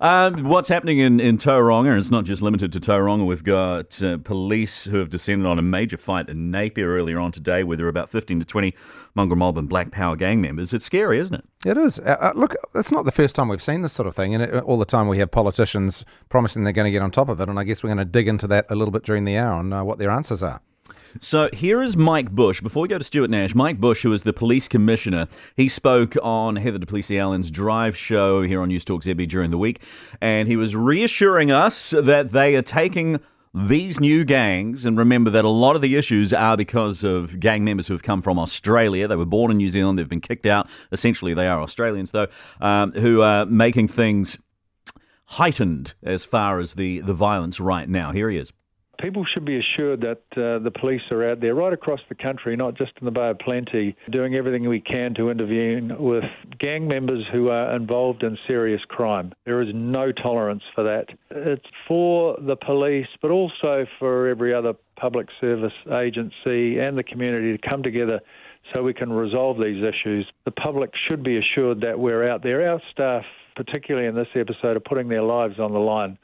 Um, what's happening in, in Tauranga, and it's not just limited to Tauranga, we've got uh, police who have descended on a major fight in Napier earlier on today where there are about 15 to 20 mongrel mob and black power gang members. It's scary, isn't it? It is. Uh, uh look, it's not the first time we've seen this sort of thing, and it, all the time we have politicians promising they're going to get on top of it, and I guess we're going to dig into that a little bit during the hour on uh, what their answers are. So here is Mike Bush. Before we go to Stuart Nash, Mike Bush, who is the police commissioner, he spoke on Heather du Plessis-Allen's drive show here on Newstalk ZB during the week, and he was reassuring us that they are taking these new gangs, and remember that a lot of the issues are because of gang members who have come from Australia. They were born in New Zealand, they've been kicked out. Essentially, they are Australians, though, um, who are making things heightened as far as the, the violence right now. Here he is people should be assured that uh, the police are out there right across the country, not just in the Bay of Plenty, doing everything we can to intervene with gang members who are involved in serious crime. There is no tolerance for that. It's for the police, but also for every other public service agency and the community to come together so we can resolve these issues. The public should be assured that we're out there. Our staff particularly in this episode, are putting their lives on the line.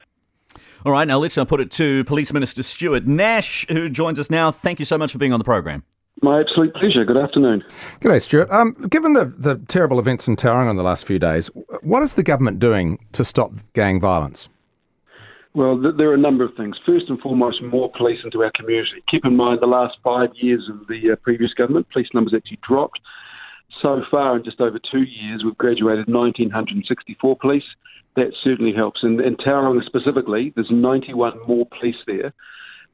All right, now let's uh, put it to Police Minister Stuart Nash, who joins us now. Thank you so much for being on the program. My absolute pleasure. Good afternoon. Good day, Stuart. Um, given the, the terrible events in Tauranga in the last few days, what is the government doing to stop gang violence? Well, th- there are a number of things. First and foremost, more police into our community. Keep in mind, the last five years of the uh, previous government, police numbers actually dropped. So far, in just over two years, we've graduated 1,964 police that certainly helps. And in Tauranga specifically, there's 91 more police there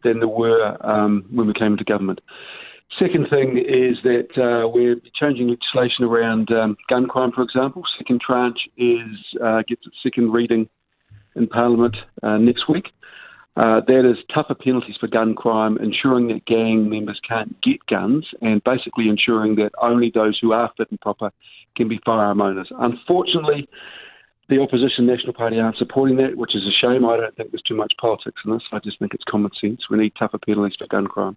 than there were um, when we came into government. Second thing is that uh, we're changing legislation around um, gun crime, for example. Second tranche is uh, gets its second reading in Parliament uh, next week. Uh, that is tougher penalties for gun crime, ensuring that gang members can't get guns, and basically ensuring that only those who are fit and proper can be firearm owners. Unfortunately, the opposition National Party aren't supporting that, which is a shame. I don't think there's too much politics in this. I just think it's common sense. We need tougher penalties for gun crime.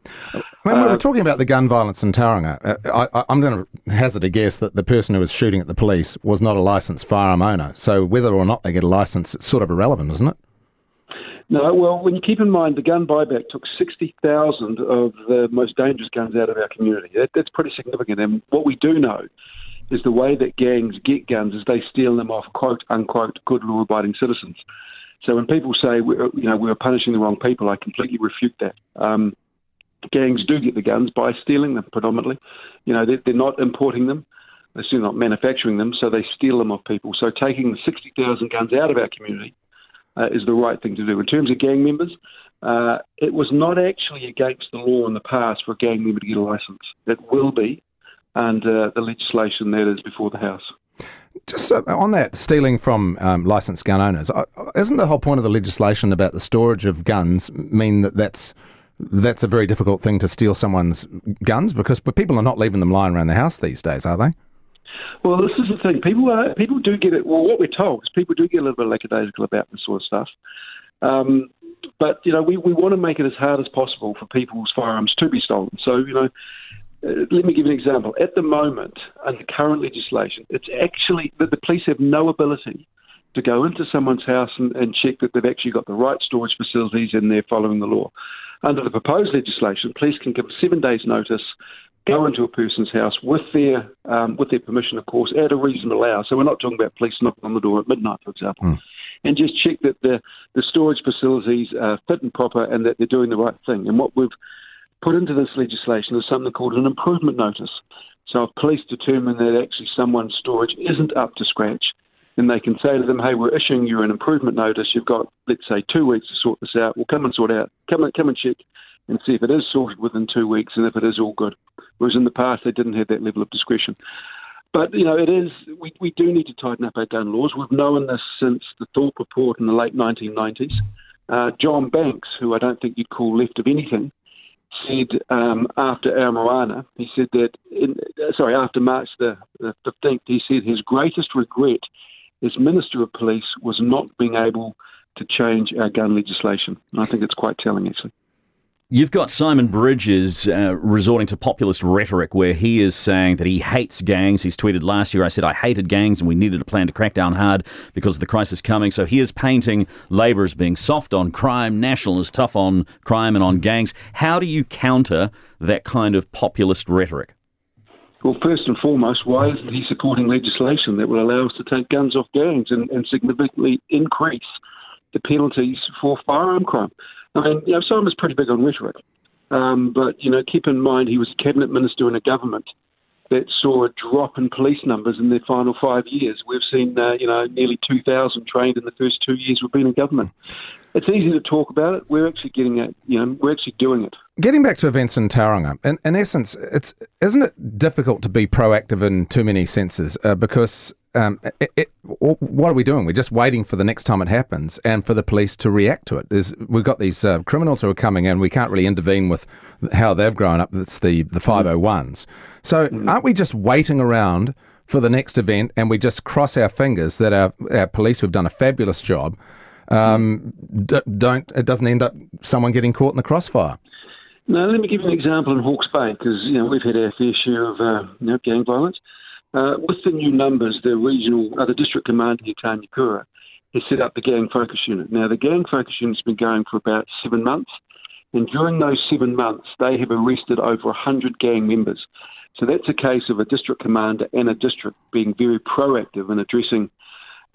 When uh, we were uh, talking about the gun violence in Tauranga, uh, I, am going to hazard a guess that the person who was shooting at the police was not a licensed firearm owner. So whether or not they get a license, it's sort of irrelevant, isn't it? No, well, when you keep in mind the gun buyback took 60,000 of the most dangerous guns out of our community, that, that's pretty significant. And what we do know is the way that gangs get guns is they steal them off quote unquote good law abiding citizens. So when people say we're, you know we're punishing the wrong people, I completely refute that. Um, gangs do get the guns by stealing them predominantly. You know they're, they're not importing them, they're still not manufacturing them, so they steal them off people. So taking the sixty thousand guns out of our community uh, is the right thing to do. In terms of gang members, uh, it was not actually against the law in the past for a gang member to get a license. It will be and uh, the legislation that is before the House. Just uh, on that, stealing from um, licensed gun owners, uh, isn't the whole point of the legislation about the storage of guns mean that that's that's a very difficult thing to steal someone's guns because people are not leaving them lying around the house these days, are they? Well, this is the thing. People are, people do get it. Well, what we're told is people do get a little bit lackadaisical about this sort of stuff. Um, but you know, we, we want to make it as hard as possible for people's firearms to be stolen. So you know, uh, let me give you an example. At the moment, under current legislation, it's actually that the police have no ability to go into someone's house and, and, check that they've actually got the right storage facilities and they're following the law. Under the proposed legislation, police can give seven days' notice, go into a person's house with their um, with their permission, of course, at a reasonable hour. So we're not talking about police knocking on the door at midnight, for example. Mm. And just check that the, the storage facilities are fit and proper and that they're doing the right thing. And what we've put into this legislation is something called an improvement notice. So if police determine that actually someone's storage isn't up to scratch, then they can say to them, "Hey, we're issuing you an improvement notice. You've got, let's say, two weeks to sort this out. We'll come and sort out. Come and come and check and see if it is sorted within two weeks and if it is all good." Whereas in the past they didn't have that level of discretion. But you know, it is we, we do need to tighten up our gun laws. We've known this since the Thorp report in the late 1990s. Uh, John Banks, who I don't think you'd call left of anything, said um, after Aramoana, he said that, in, sorry, after March the, the 15th, he said his greatest regret as Minister of Police was not being able to change our gun legislation. And I think it's quite telling, actually. You've got Simon Bridges uh, resorting to populist rhetoric where he is saying that he hates gangs. He's tweeted last year, I said, I hated gangs and we needed a plan to crack down hard because of the crisis coming. So he is painting Labour as being soft on crime, National as tough on crime and on gangs. How do you counter that kind of populist rhetoric? Well, first and foremost, why isn't he supporting legislation that will allow us to take guns off gangs and, and significantly increase the penalties for firearm crime? I mean, you know, Simon's pretty big on rhetoric, um, but you know, keep in mind he was cabinet minister in a government that saw a drop in police numbers in their final five years. We've seen, uh, you know, nearly 2,000 trained in the first two years we've been in government. It's easy to talk about it. We're actually getting it, you know, we're actually doing it. Getting back to events in Tauranga, in, in essence, it's isn't it difficult to be proactive in too many senses uh, because um, it, it, what are we doing? We're just waiting for the next time it happens and for the police to react to it. There's, we've got these uh, criminals who are coming in. We can't really intervene with how they've grown up. That's the, the 501s. So mm. aren't we just waiting around for the next event and we just cross our fingers that our, our police who've done a fabulous job um, don't it doesn't end up someone getting caught in the crossfire? Now, let me give you an example in Hawke's Bay because you know we've had our fair share of uh, you know, gang violence. Uh, with the new numbers, the regional, uh, the district commander here, Tanya has set up the gang focus unit. Now, the gang focus unit's been going for about seven months, and during those seven months, they have arrested over 100 gang members. So that's a case of a district commander and a district being very proactive in addressing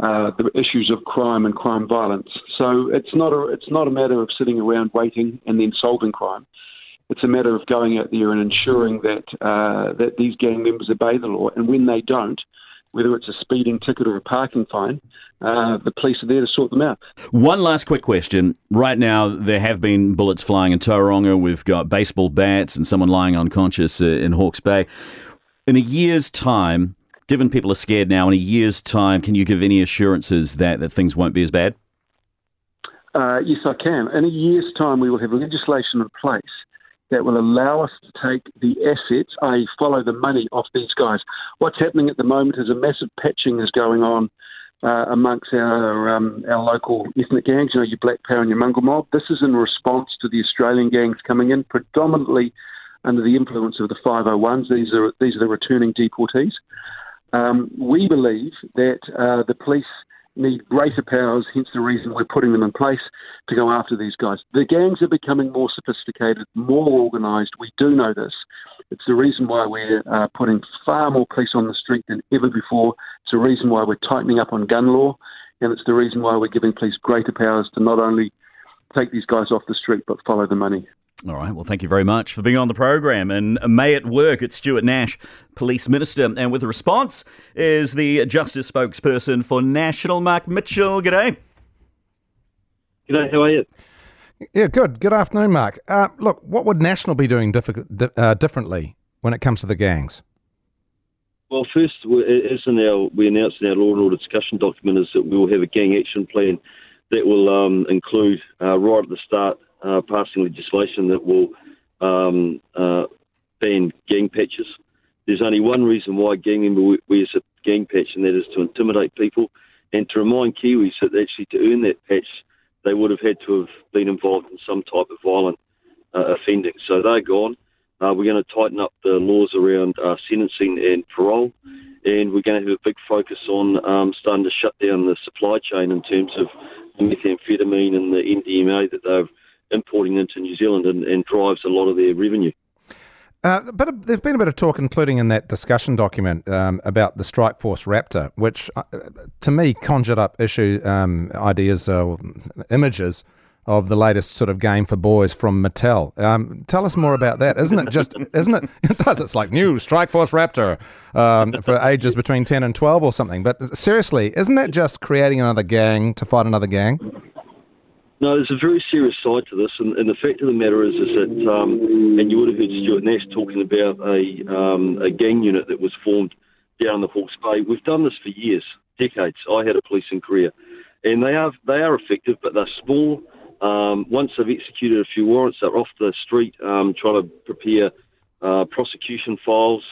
uh, the issues of crime and crime violence. So it's not a it's not a matter of sitting around waiting and then solving crime. It's a matter of going out there and ensuring that uh, that these gang members obey the law, and when they don't, whether it's a speeding ticket or a parking fine, uh, the police are there to sort them out. One last quick question. Right now, there have been bullets flying in Tauranga. We've got baseball bats and someone lying unconscious uh, in Hawke's Bay. In a year's time, given people are scared now, in a year's time, can you give any assurances that, that things won't be as bad? Uh, yes, I can. In a year's time, we will have legislation in place that will allow us to take the assets, i.e., follow the money off these guys. What's happening at the moment is a massive patching is going on uh, amongst our um, our local ethnic gangs, you know, your Black Power and your Mongrel Mob. This is in response to the Australian gangs coming in, predominantly under the influence of the 501s. These are these are the returning deportees. Um, we believe that uh, the police need greater powers, hence the reason we're putting them in place to go after these guys. The gangs are becoming more sophisticated, more organised. We do know this. It's the reason why we're uh, putting far more police on the street than ever before. It's the reason why we're tightening up on gun law, and it's the reason why we're giving police greater powers to not only take these guys off the street but follow the money. All right. Well, thank you very much for being on the program. And may it work. It's Stuart Nash, Police Minister. And with a response is the Justice spokesperson for National, Mark Mitchell. G'day. G'day. How are you? Yeah, good. Good afternoon, Mark. Uh, look, what would National be doing diff- uh, differently when it comes to the gangs? Well, first, as in our, we announced in our law and order discussion document, is that we will have a gang action plan that will um, include uh, right at the start uh, passing legislation that will um, uh, ban gang patches. There's only one reason why gang member wears a gang patch, and that is to intimidate people and to remind Kiwis that actually to earn that patch, they would have had to have been involved in some type of violent uh, offending. So they're gone. Uh, we're going to tighten up the laws around uh, sentencing and parole, and we're going to have a big focus on um, starting to shut down the supply chain in terms of methamphetamine and the MDMA that they've importing into New Zealand and, and drives a lot of their revenue. Uh, but there's been a bit of talk, including in that discussion document, um, about the Strike Force Raptor, which uh, to me conjured up issue um, ideas, uh, images of the latest sort of game for boys from Mattel. Um, tell us more about that. Isn't it just? Isn't it? It does. It's like new Strike Force Raptor um, for ages between ten and twelve or something. But seriously, isn't that just creating another gang to fight another gang? No, there's a very serious side to this, and, and the fact of the matter is, is that, um, and you would have heard Stuart Nash talking about a, um, a gang unit that was formed down the Hawke's Bay. We've done this for years, decades. I had a policing career, and they are they are effective, but they're small. Um, once they've executed a few warrants, they're off the street um, trying to prepare uh, prosecution files.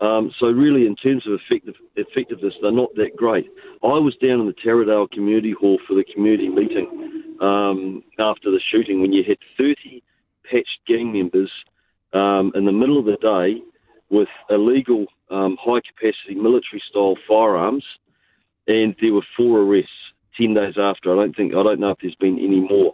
Um, so really, in terms of effective, effectiveness, they're not that great. I was down in the Taradale Community Hall for the community meeting um, after the shooting when you had 30 patched gang members um, in the middle of the day with illegal um, high capacity military style firearms, and there were four arrests ten days after. I don't think I don't know if there's been any more.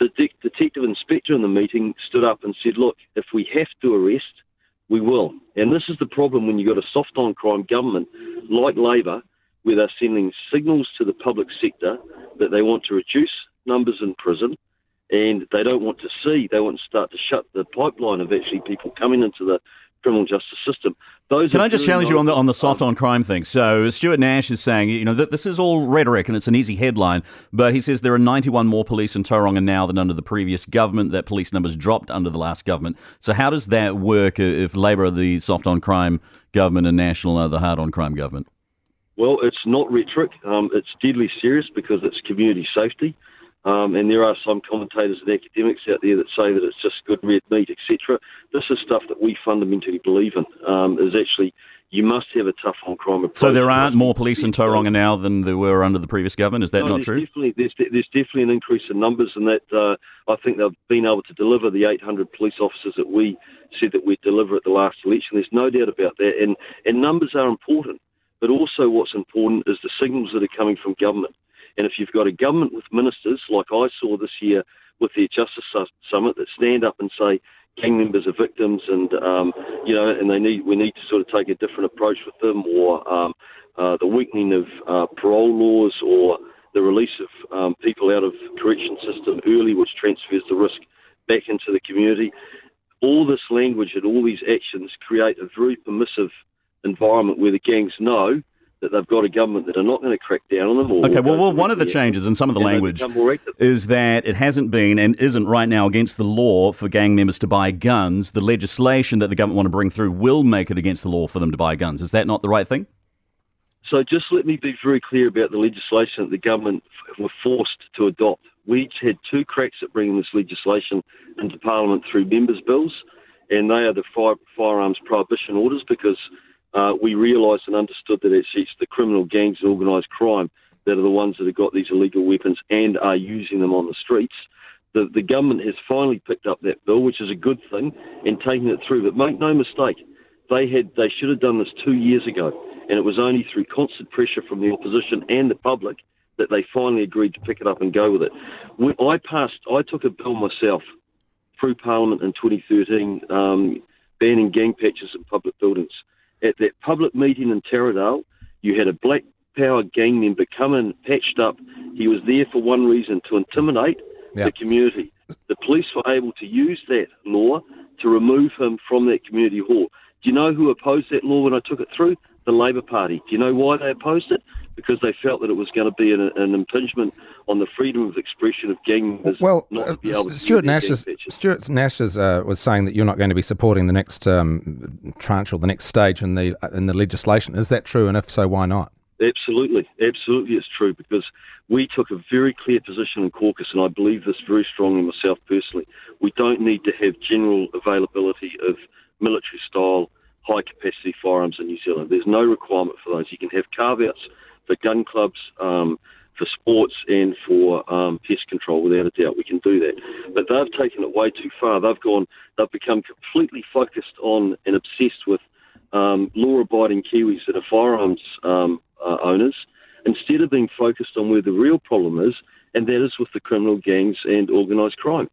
The de- detective inspector in the meeting stood up and said, "Look, if we have to arrest, we will." And this is the problem when you've got a soft on crime government like Labour, where they're sending signals to the public sector that they want to reduce numbers in prison and they don't want to see, they want to start to shut the pipeline of actually people coming into the criminal justice system. Those Can I just challenge you on the on the soft on crime thing? So Stuart Nash is saying, you know, that this is all rhetoric and it's an easy headline, but he says there are 91 more police in Tauranga now than under the previous government. That police numbers dropped under the last government. So how does that work if Labour are the soft on crime government and National are the hard on crime government? Well, it's not rhetoric. Um, it's deadly serious because it's community safety. Um, and there are some commentators and academics out there that say that it's just good red meat, etc. This is stuff that we fundamentally believe in. Um, is actually you must have a tough on crime approach. So there aren't more police in Tauranga now than there were under the previous government. Is that no, not true? Definitely, there's, there's definitely an increase in numbers, and that uh, I think they've been able to deliver the 800 police officers that we said that we'd deliver at the last election. There's no doubt about that, and and numbers are important, but also what's important is the signals that are coming from government. And if you've got a government with ministers, like I saw this year with the Justice Summit, that stand up and say gang members are victims, and um, you know, and they need we need to sort of take a different approach with them, or um, uh, the weakening of uh, parole laws, or the release of um, people out of correction system early, which transfers the risk back into the community. All this language and all these actions create a very permissive environment where the gangs know that they've got a government that are not going to crack down on them. okay, well, well one of the changes in some of the language is that it hasn't been and isn't right now against the law for gang members to buy guns. The legislation that the government want to bring through will make it against the law for them to buy guns. Is that not the right thing? So just let me be very clear about the legislation that the government were forced to adopt. We each had two cracks at bringing this legislation into Parliament through members' bills, and they are the fire, firearms prohibition orders because uh, we realised and understood that it's, it's the criminal gangs and organised crime that are the ones that have got these illegal weapons and are using them on the streets. The, the government has finally picked up that bill, which is a good thing, and taken it through. But make no mistake, they had they should have done this two years ago, and it was only through constant pressure from the opposition and the public that they finally agreed to pick it up and go with it. When I passed, I took a bill myself through Parliament in 2013, um, banning gang patches in public buildings at that public meeting in Taradale, you had a black power gang member come in, patched up. He was there for one reason to intimidate the community. The police were able to use that law to remove him from that community hall. Do you know who opposed that law when I took it through? The Labour Party. Do you know why they opposed it? Because they felt that it was going to be an, an impingement on the freedom of expression of gang members. Well, uh, Stuart Nash, is, Stuart Nash is, uh, was saying that you're not going to be supporting the next um, tranche or the next stage in the in the legislation. Is that true? And if so, why not? Absolutely, absolutely, it's true because we took a very clear position in caucus, and I believe this very strongly myself personally. We don't need to have general availability of military style high capacity firearms in New Zealand. There's no requirement for those. You can have carve outs for gun clubs, um, for sports, and for um, pest control. Without a doubt, we can do that. But they've taken it way too far. They've gone. They've become completely focused on and obsessed with um, law-abiding Kiwis that are firearms um, uh, owners, instead of being focused on where the real problem is, and that is with the criminal gangs and organised crime.